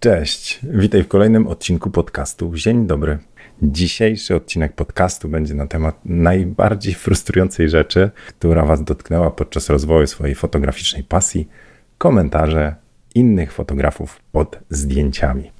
Cześć, witaj w kolejnym odcinku podcastu. Dzień dobry. Dzisiejszy odcinek podcastu będzie na temat najbardziej frustrującej rzeczy, która Was dotknęła podczas rozwoju swojej fotograficznej pasji komentarze innych fotografów pod zdjęciami.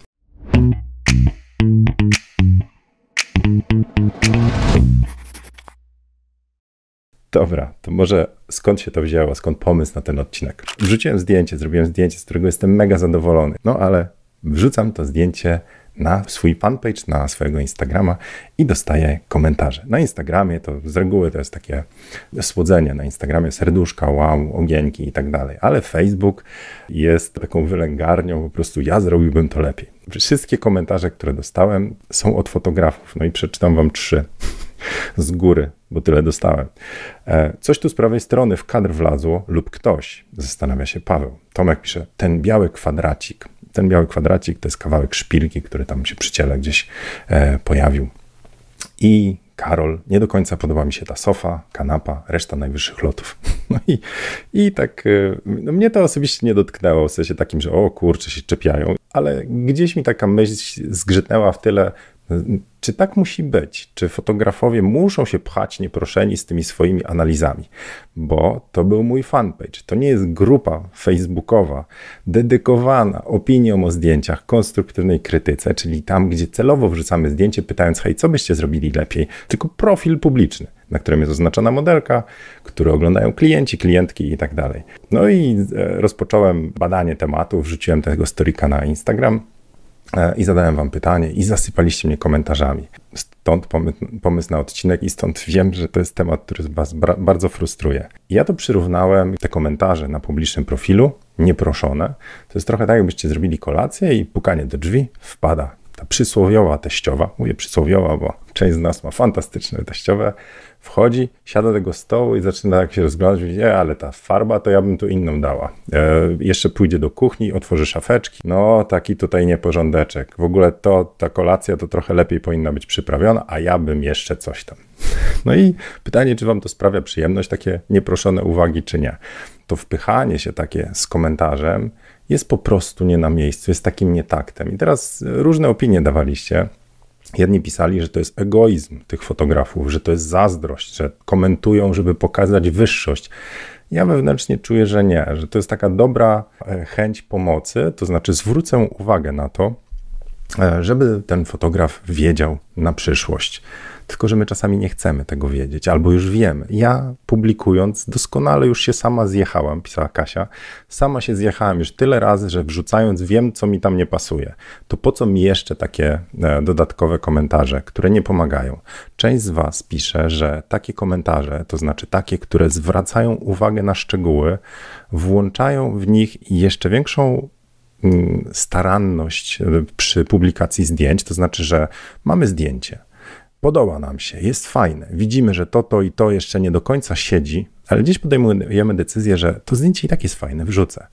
Dobra, to może skąd się to wzięło, skąd pomysł na ten odcinek? Wrzuciłem zdjęcie, zrobiłem zdjęcie, z którego jestem mega zadowolony. No ale wrzucam to zdjęcie na swój fanpage, na swojego Instagrama i dostaję komentarze. Na Instagramie to z reguły to jest takie słodzenie. Na Instagramie serduszka, wow, ogienki i tak dalej. Ale Facebook jest taką wylęgarnią, po prostu ja zrobiłbym to lepiej. Wszystkie komentarze, które dostałem są od fotografów. No i przeczytam wam trzy z góry, bo tyle dostałem. E, coś tu z prawej strony w kadr wlazło lub ktoś, zastanawia się Paweł. Tomek pisze, ten biały kwadracik. Ten biały kwadracik to jest kawałek szpilki, który tam się przy ciele gdzieś e, pojawił. I Karol, nie do końca podoba mi się ta sofa, kanapa, reszta najwyższych lotów. No i, i tak, e, no mnie to osobiście nie dotknęło, w sensie takim, że o kurczę, się czepiają, ale gdzieś mi taka myśl zgrzytnęła w tyle, czy tak musi być? Czy fotografowie muszą się pchać nieproszeni z tymi swoimi analizami? Bo to był mój fanpage. To nie jest grupa facebookowa dedykowana opiniom o zdjęciach, konstruktywnej krytyce, czyli tam, gdzie celowo wrzucamy zdjęcie, pytając, hej, co byście zrobili lepiej? Tylko profil publiczny, na którym jest oznaczona modelka, który oglądają klienci, klientki i tak dalej. No i e, rozpocząłem badanie tematu, wrzuciłem tego storika na Instagram i zadałem wam pytanie i zasypaliście mnie komentarzami. Stąd pomysł, pomysł, na odcinek i stąd wiem, że to jest temat, który was bardzo frustruje. Ja to przyrównałem, te komentarze na publicznym profilu, nieproszone, to jest trochę tak, jakbyście zrobili kolację i pukanie do drzwi wpada ta przysłowiowa teściowa, mówię przysłowiowa, bo część z nas ma fantastyczne teściowe, wchodzi, siada do tego stołu i zaczyna tak się rozglądać, mówi, nie, ale ta farba to ja bym tu inną dała. E, jeszcze pójdzie do kuchni, otworzy szafeczki, no taki tutaj nieporządeczek. W ogóle to, ta kolacja to trochę lepiej powinna być przyprawiona, a ja bym jeszcze coś tam. No i pytanie, czy wam to sprawia przyjemność, takie nieproszone uwagi, czy nie. To wpychanie się takie z komentarzem jest po prostu nie na miejscu, jest takim nietaktem. I teraz różne opinie dawaliście. Jedni pisali, że to jest egoizm tych fotografów, że to jest zazdrość, że komentują, żeby pokazać wyższość. Ja wewnętrznie czuję, że nie, że to jest taka dobra e, chęć pomocy, to znaczy zwrócę uwagę na to, e, żeby ten fotograf wiedział na przyszłość tylko że my czasami nie chcemy tego wiedzieć, albo już wiemy. Ja publikując doskonale już się sama zjechałam, pisała Kasia. Sama się zjechałam już tyle razy, że wrzucając wiem, co mi tam nie pasuje. To po co mi jeszcze takie e, dodatkowe komentarze, które nie pomagają? Część z Was pisze, że takie komentarze, to znaczy takie, które zwracają uwagę na szczegóły, włączają w nich jeszcze większą staranność e, przy publikacji zdjęć, to znaczy, że mamy zdjęcie, podoba nam się, jest fajne, widzimy, że to, to i to jeszcze nie do końca siedzi, ale gdzieś podejmujemy decyzję, że to zdjęcie i tak jest fajne, wrzucę.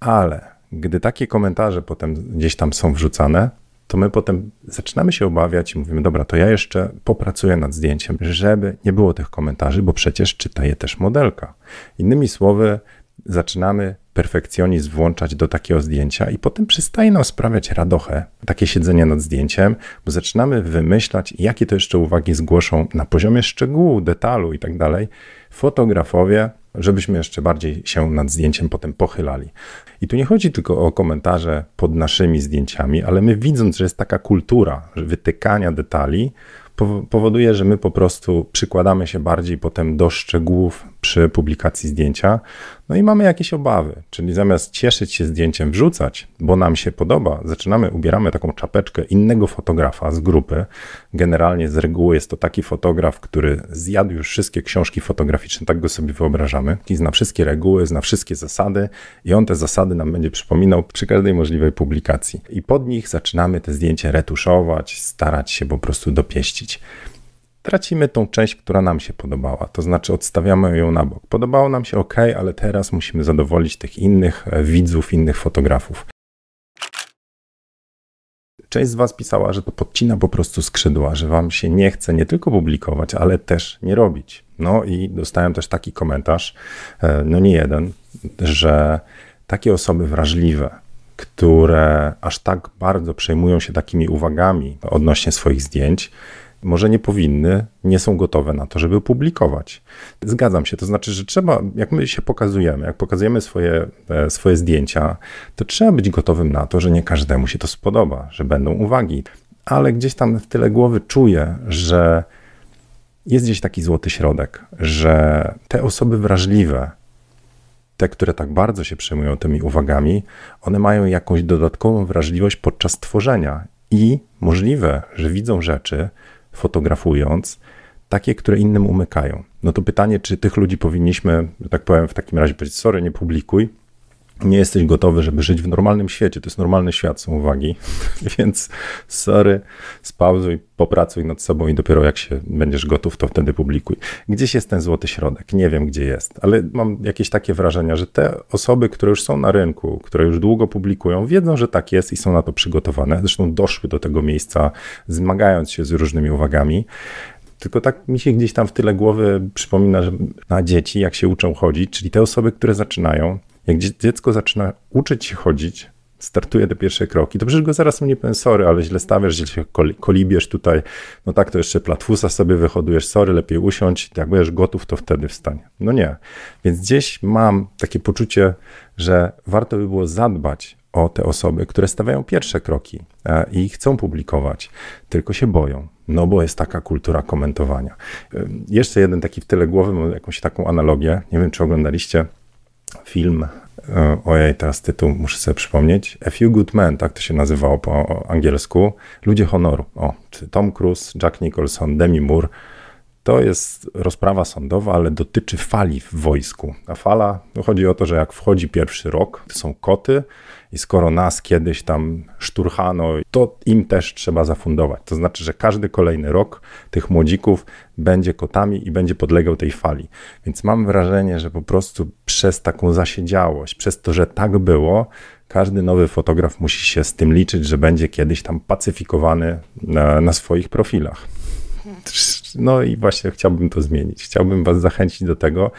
Ale gdy takie komentarze potem gdzieś tam są wrzucane, to my potem zaczynamy się obawiać i mówimy, dobra, to ja jeszcze popracuję nad zdjęciem, żeby nie było tych komentarzy, bo przecież czyta je też modelka. Innymi słowy, zaczynamy perfekcjonizm włączać do takiego zdjęcia i potem przestaje nam sprawiać radochę takie siedzenie nad zdjęciem, bo zaczynamy wymyślać, jakie to jeszcze uwagi zgłoszą na poziomie szczegółu, detalu i tak dalej fotografowie, żebyśmy jeszcze bardziej się nad zdjęciem potem pochylali. I tu nie chodzi tylko o komentarze pod naszymi zdjęciami, ale my widząc, że jest taka kultura wytykania detali, powoduje, że my po prostu przykładamy się bardziej potem do szczegółów przy publikacji zdjęcia, no i mamy jakieś obawy, czyli zamiast cieszyć się zdjęciem, wrzucać, bo nam się podoba, zaczynamy, ubieramy taką czapeczkę innego fotografa z grupy. Generalnie z reguły jest to taki fotograf, który zjadł już wszystkie książki fotograficzne, tak go sobie wyobrażamy, i zna wszystkie reguły, zna wszystkie zasady i on te zasady nam będzie przypominał przy każdej możliwej publikacji. I pod nich zaczynamy te zdjęcie retuszować, starać się po prostu dopieścić tracimy tą część, która nam się podobała, to znaczy odstawiamy ją na bok. Podobało nam się ok, ale teraz musimy zadowolić tych innych e, widzów, innych fotografów. Część z Was pisała, że to podcina po prostu skrzydła, że Wam się nie chce nie tylko publikować, ale też nie robić. No i dostałem też taki komentarz, e, no nie jeden, że takie osoby wrażliwe, które aż tak bardzo przejmują się takimi uwagami odnośnie swoich zdjęć, może nie powinny, nie są gotowe na to, żeby publikować. Zgadzam się, to znaczy, że trzeba, jak my się pokazujemy, jak pokazujemy swoje, e, swoje zdjęcia, to trzeba być gotowym na to, że nie każdemu się to spodoba, że będą uwagi. Ale gdzieś tam w tyle głowy czuję, że jest gdzieś taki złoty środek, że te osoby wrażliwe, te, które tak bardzo się przejmują tymi uwagami, one mają jakąś dodatkową wrażliwość podczas tworzenia i możliwe, że widzą rzeczy, fotografując, takie, które innym umykają. No to pytanie, czy tych ludzi powinniśmy, że tak powiem, w takim razie powiedzieć, sorry, nie publikuj, nie jesteś gotowy, żeby żyć w normalnym świecie. To jest normalny świat, są uwagi. Więc sorry, spauzuj, popracuj nad sobą i dopiero jak się będziesz gotów, to wtedy publikuj. Gdzieś jest ten złoty środek. Nie wiem, gdzie jest, ale mam jakieś takie wrażenia, że te osoby, które już są na rynku, które już długo publikują, wiedzą, że tak jest i są na to przygotowane. Zresztą doszły do tego miejsca, zmagając się z różnymi uwagami. Tylko tak mi się gdzieś tam w tyle głowy przypomina, że na dzieci, jak się uczą chodzić, czyli te osoby, które zaczynają, jak dziecko zaczyna uczyć się chodzić, startuje te pierwsze kroki, to przecież go zaraz mnie powiem, sorry, ale źle stawiasz, źle się kolibiesz tutaj, no tak, to jeszcze platfusa sobie wyhodujesz, sorry, lepiej usiąść, jak będziesz gotów, to wtedy wstań. No nie. Więc gdzieś mam takie poczucie, że warto by było zadbać o te osoby, które stawiają pierwsze kroki e, i chcą publikować, tylko się boją, no bo jest taka kultura komentowania. E, jeszcze jeden taki w tyle głowy, mam jakąś taką analogię, nie wiem, czy oglądaliście film, e, ojej, teraz tytuł muszę sobie przypomnieć, A Few Good Men, tak to się nazywało po angielsku, Ludzie Honoru. O, Tom Cruise, Jack Nicholson, Demi Moore. To jest rozprawa sądowa, ale dotyczy fali w wojsku. A fala, no chodzi o to, że jak wchodzi pierwszy rok, to są koty, i skoro nas kiedyś tam szturchano, to im też trzeba zafundować. To znaczy, że każdy kolejny rok tych młodzików będzie kotami i będzie podlegał tej fali. Więc mam wrażenie, że po prostu przez taką zasiedziałość, przez to, że tak było, każdy nowy fotograf musi się z tym liczyć, że będzie kiedyś tam pacyfikowany na, na swoich profilach. No i właśnie chciałbym to zmienić. Chciałbym Was zachęcić do tego,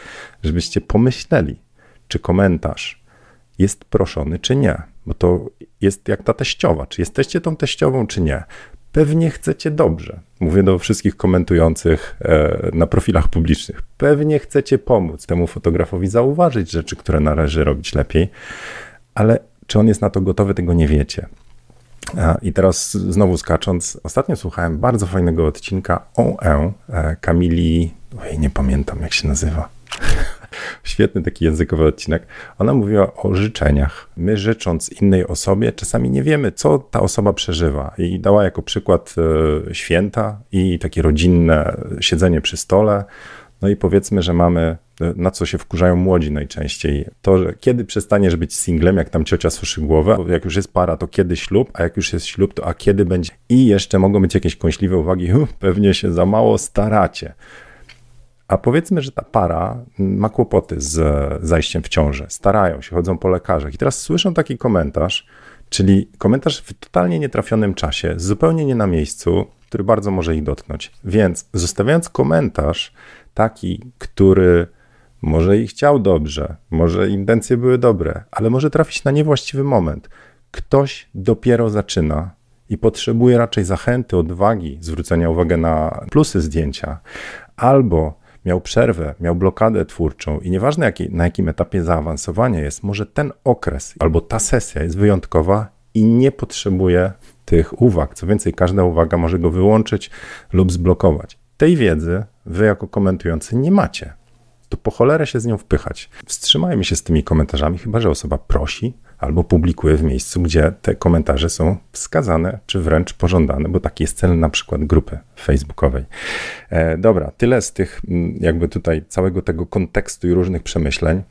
żebyście pomyśleli, czy komentarz, jest proszony, czy nie. Bo to jest jak ta teściowa. Czy jesteście tą teściową, czy nie? Pewnie chcecie dobrze. Mówię do wszystkich komentujących e, na profilach publicznych. Pewnie chcecie pomóc temu fotografowi zauważyć rzeczy, które należy robić lepiej, ale czy on jest na to gotowy, tego nie wiecie. I teraz znowu skacząc, ostatnio słuchałem bardzo fajnego odcinka o E Kamili, ojej, nie pamiętam jak się nazywa. Świetny taki językowy odcinek. Ona mówiła o życzeniach. My życząc innej osobie, czasami nie wiemy, co ta osoba przeżywa. I dała jako przykład e, święta i takie rodzinne siedzenie przy stole. No i powiedzmy, że mamy, e, na co się wkurzają młodzi najczęściej, to, że kiedy przestaniesz być singlem, jak tam ciocia suszy głowę, jak już jest para, to kiedy ślub, a jak już jest ślub, to a kiedy będzie. I jeszcze mogą być jakieś kąśliwe uwagi, pewnie się za mało staracie. A powiedzmy, że ta para ma kłopoty z zajściem w ciążę, starają się, chodzą po lekarzach i teraz słyszą taki komentarz, czyli komentarz w totalnie nietrafionym czasie, zupełnie nie na miejscu, który bardzo może ich dotknąć. Więc zostawiając komentarz taki, który może i chciał dobrze, może intencje były dobre, ale może trafić na niewłaściwy moment. Ktoś dopiero zaczyna i potrzebuje raczej zachęty, odwagi, zwrócenia uwagi na plusy zdjęcia, albo miał przerwę, miał blokadę twórczą i nieważne jaki, na jakim etapie zaawansowania jest, może ten okres albo ta sesja jest wyjątkowa i nie potrzebuje tych uwag. Co więcej, każda uwaga może go wyłączyć lub zblokować. Tej wiedzy wy jako komentujący nie macie. To po cholerę się z nią wpychać. Wstrzymajmy się z tymi komentarzami, chyba że osoba prosi, albo publikuję w miejscu, gdzie te komentarze są wskazane, czy wręcz pożądane, bo taki jest cel na przykład grupy facebookowej. E, dobra, tyle z tych jakby tutaj całego tego kontekstu i różnych przemyśleń.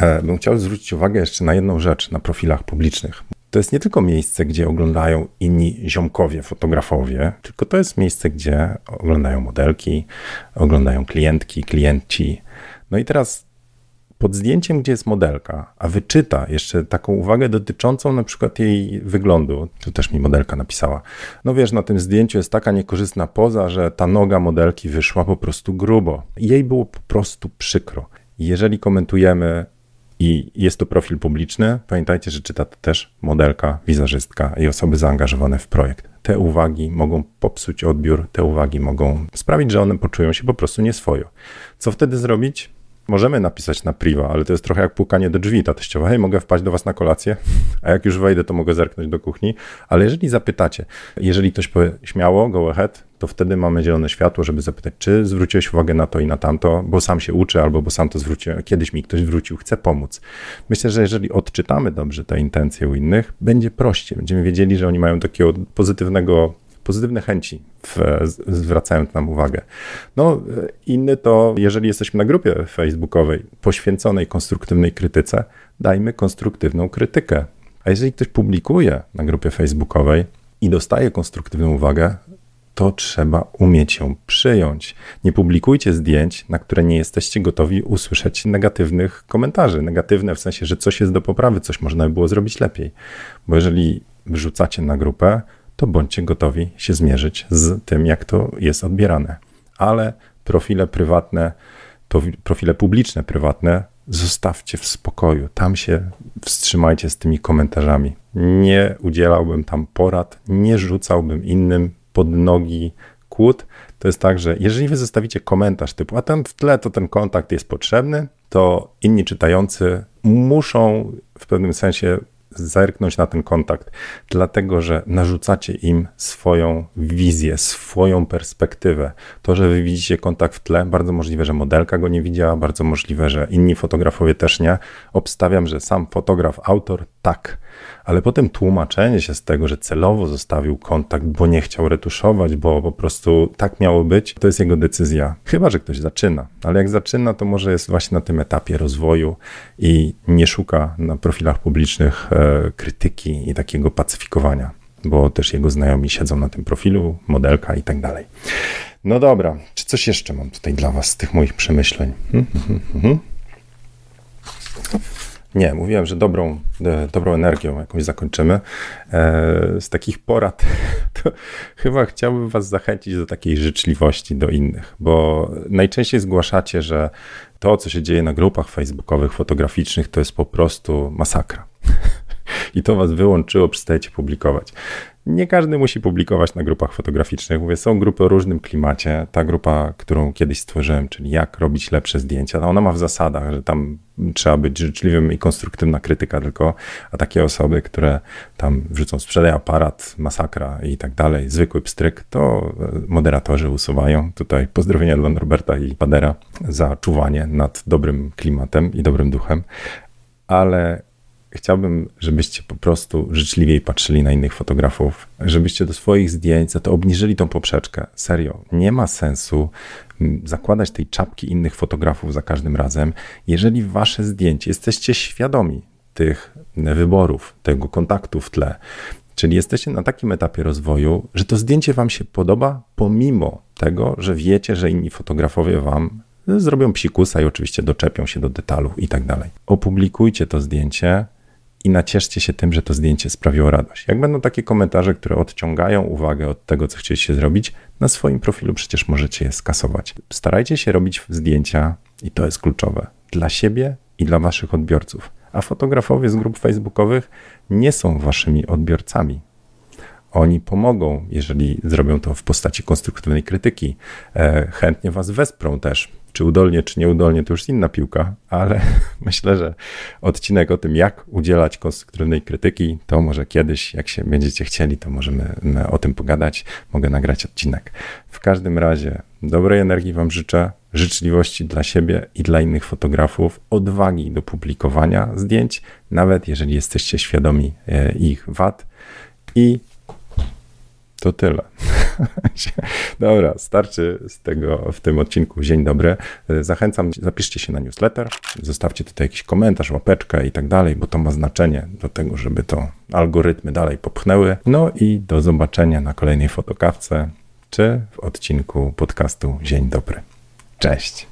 E, bym chciał zwrócić uwagę jeszcze na jedną rzecz na profilach publicznych. To jest nie tylko miejsce, gdzie oglądają inni ziomkowie, fotografowie, tylko to jest miejsce, gdzie oglądają modelki, oglądają klientki, klienci. No i teraz pod zdjęciem, gdzie jest modelka, a wyczyta jeszcze taką uwagę dotyczącą na przykład jej wyglądu, tu też mi modelka napisała, no wiesz, na tym zdjęciu jest taka niekorzystna poza, że ta noga modelki wyszła po prostu grubo. Jej było po prostu przykro. Jeżeli komentujemy i jest to profil publiczny, pamiętajcie, że czyta to też modelka, wizerzystka i osoby zaangażowane w projekt. Te uwagi mogą popsuć odbiór, te uwagi mogą sprawić, że one poczują się po prostu nieswojo. Co wtedy zrobić? Możemy napisać na priva, ale to jest trochę jak pukanie do drzwi. Ta teściowa, hej, mogę wpaść do was na kolację? A jak już wejdę, to mogę zerknąć do kuchni. Ale jeżeli zapytacie, jeżeli ktoś powie śmiało, go ahead, to wtedy mamy zielone światło, żeby zapytać, czy zwróciłeś uwagę na to i na tamto, bo sam się uczy, albo bo sam to zwróciłem, kiedyś mi ktoś zwrócił, chcę pomóc. Myślę, że jeżeli odczytamy dobrze te intencje u innych, będzie prościej. Będziemy wiedzieli, że oni mają takiego pozytywnego pozytywne chęci, w, zwracając nam uwagę. No, inny to, jeżeli jesteśmy na grupie facebookowej poświęconej konstruktywnej krytyce, dajmy konstruktywną krytykę. A jeżeli ktoś publikuje na grupie facebookowej i dostaje konstruktywną uwagę, to trzeba umieć ją przyjąć. Nie publikujcie zdjęć, na które nie jesteście gotowi usłyszeć negatywnych komentarzy. Negatywne w sensie, że coś jest do poprawy, coś można by było zrobić lepiej. Bo jeżeli wrzucacie na grupę, to bądźcie gotowi się zmierzyć z tym, jak to jest odbierane. Ale profile prywatne, profile publiczne, prywatne zostawcie w spokoju. Tam się wstrzymajcie z tymi komentarzami. Nie udzielałbym tam porad, nie rzucałbym innym pod nogi kłód. To jest tak, że jeżeli wy zostawicie komentarz typu, a ten w tle to ten kontakt jest potrzebny, to inni czytający muszą w pewnym sensie zerknąć na ten kontakt, dlatego że narzucacie im swoją wizję, swoją perspektywę. To, że wy widzicie kontakt w tle, bardzo możliwe, że modelka go nie widziała, bardzo możliwe, że inni fotografowie też nie. Obstawiam, że sam fotograf, autor tak ale potem tłumaczenie się z tego, że celowo zostawił kontakt, bo nie chciał retuszować, bo po prostu tak miało być, to jest jego decyzja. Chyba, że ktoś zaczyna, ale jak zaczyna, to może jest właśnie na tym etapie rozwoju i nie szuka na profilach publicznych e, krytyki i takiego pacyfikowania, bo też jego znajomi siedzą na tym profilu, modelka i tak dalej. No dobra, czy coś jeszcze mam tutaj dla Was z tych moich przemyśleń? Hmm, hmm, hmm. Nie, mówiłem, że dobrą, e, dobrą energią jakąś zakończymy. E, z takich porad to chyba chciałbym Was zachęcić do takiej życzliwości do innych, bo najczęściej zgłaszacie, że to, co się dzieje na grupach facebookowych, fotograficznych, to jest po prostu masakra. I to Was wyłączyło, przestajecie publikować. Nie każdy musi publikować na grupach fotograficznych. Mówię, są grupy o różnym klimacie. Ta grupa, którą kiedyś stworzyłem, czyli jak robić lepsze zdjęcia, no ona ma w zasadach, że tam trzeba być życzliwym i konstruktywna krytyka tylko, a takie osoby, które tam wrzucą sprzedaj aparat, masakra i tak dalej, zwykły pstryk, to moderatorzy usuwają. Tutaj pozdrowienia dla Norberta i Padera za czuwanie nad dobrym klimatem i dobrym duchem, ale chciałbym, żebyście po prostu życzliwiej patrzyli na innych fotografów, żebyście do swoich zdjęć za to obniżyli tą poprzeczkę. Serio, nie ma sensu mm, zakładać tej czapki innych fotografów za każdym razem, jeżeli wasze zdjęcie jesteście świadomi tych wyborów, tego kontaktu w tle. Czyli jesteście na takim etapie rozwoju, że to zdjęcie wam się podoba, pomimo tego, że wiecie, że inni fotografowie wam zrobią psikusa i oczywiście doczepią się do detalu i tak dalej. Opublikujcie to zdjęcie, i nacieszcie się tym, że to zdjęcie sprawiło radość. Jak będą takie komentarze, które odciągają uwagę od tego, co chcieliście zrobić, na swoim profilu przecież możecie je skasować. Starajcie się robić zdjęcia, i to jest kluczowe, dla siebie i dla waszych odbiorców. A fotografowie z grup facebookowych nie są waszymi odbiorcami. Oni pomogą, jeżeli zrobią to w postaci konstruktywnej krytyki. E, chętnie was wesprą też czy udolnie, czy nieudolnie, to już inna piłka, ale myślę, że odcinek o tym, jak udzielać konstruktywnej krytyki, to może kiedyś, jak się będziecie chcieli, to możemy o tym pogadać. Mogę nagrać odcinek. W każdym razie, dobrej energii Wam życzę, życzliwości dla siebie i dla innych fotografów, odwagi do publikowania zdjęć, nawet jeżeli jesteście świadomi e, ich wad i to tyle. Dobra, starczy z tego w tym odcinku. Dzień dobry. Zachęcam, zapiszcie się na newsletter, zostawcie tutaj jakiś komentarz, łapeczkę i tak dalej, bo to ma znaczenie do tego, żeby to algorytmy dalej popchnęły. No i do zobaczenia na kolejnej fotokawce czy w odcinku podcastu Dzień dobry. Cześć.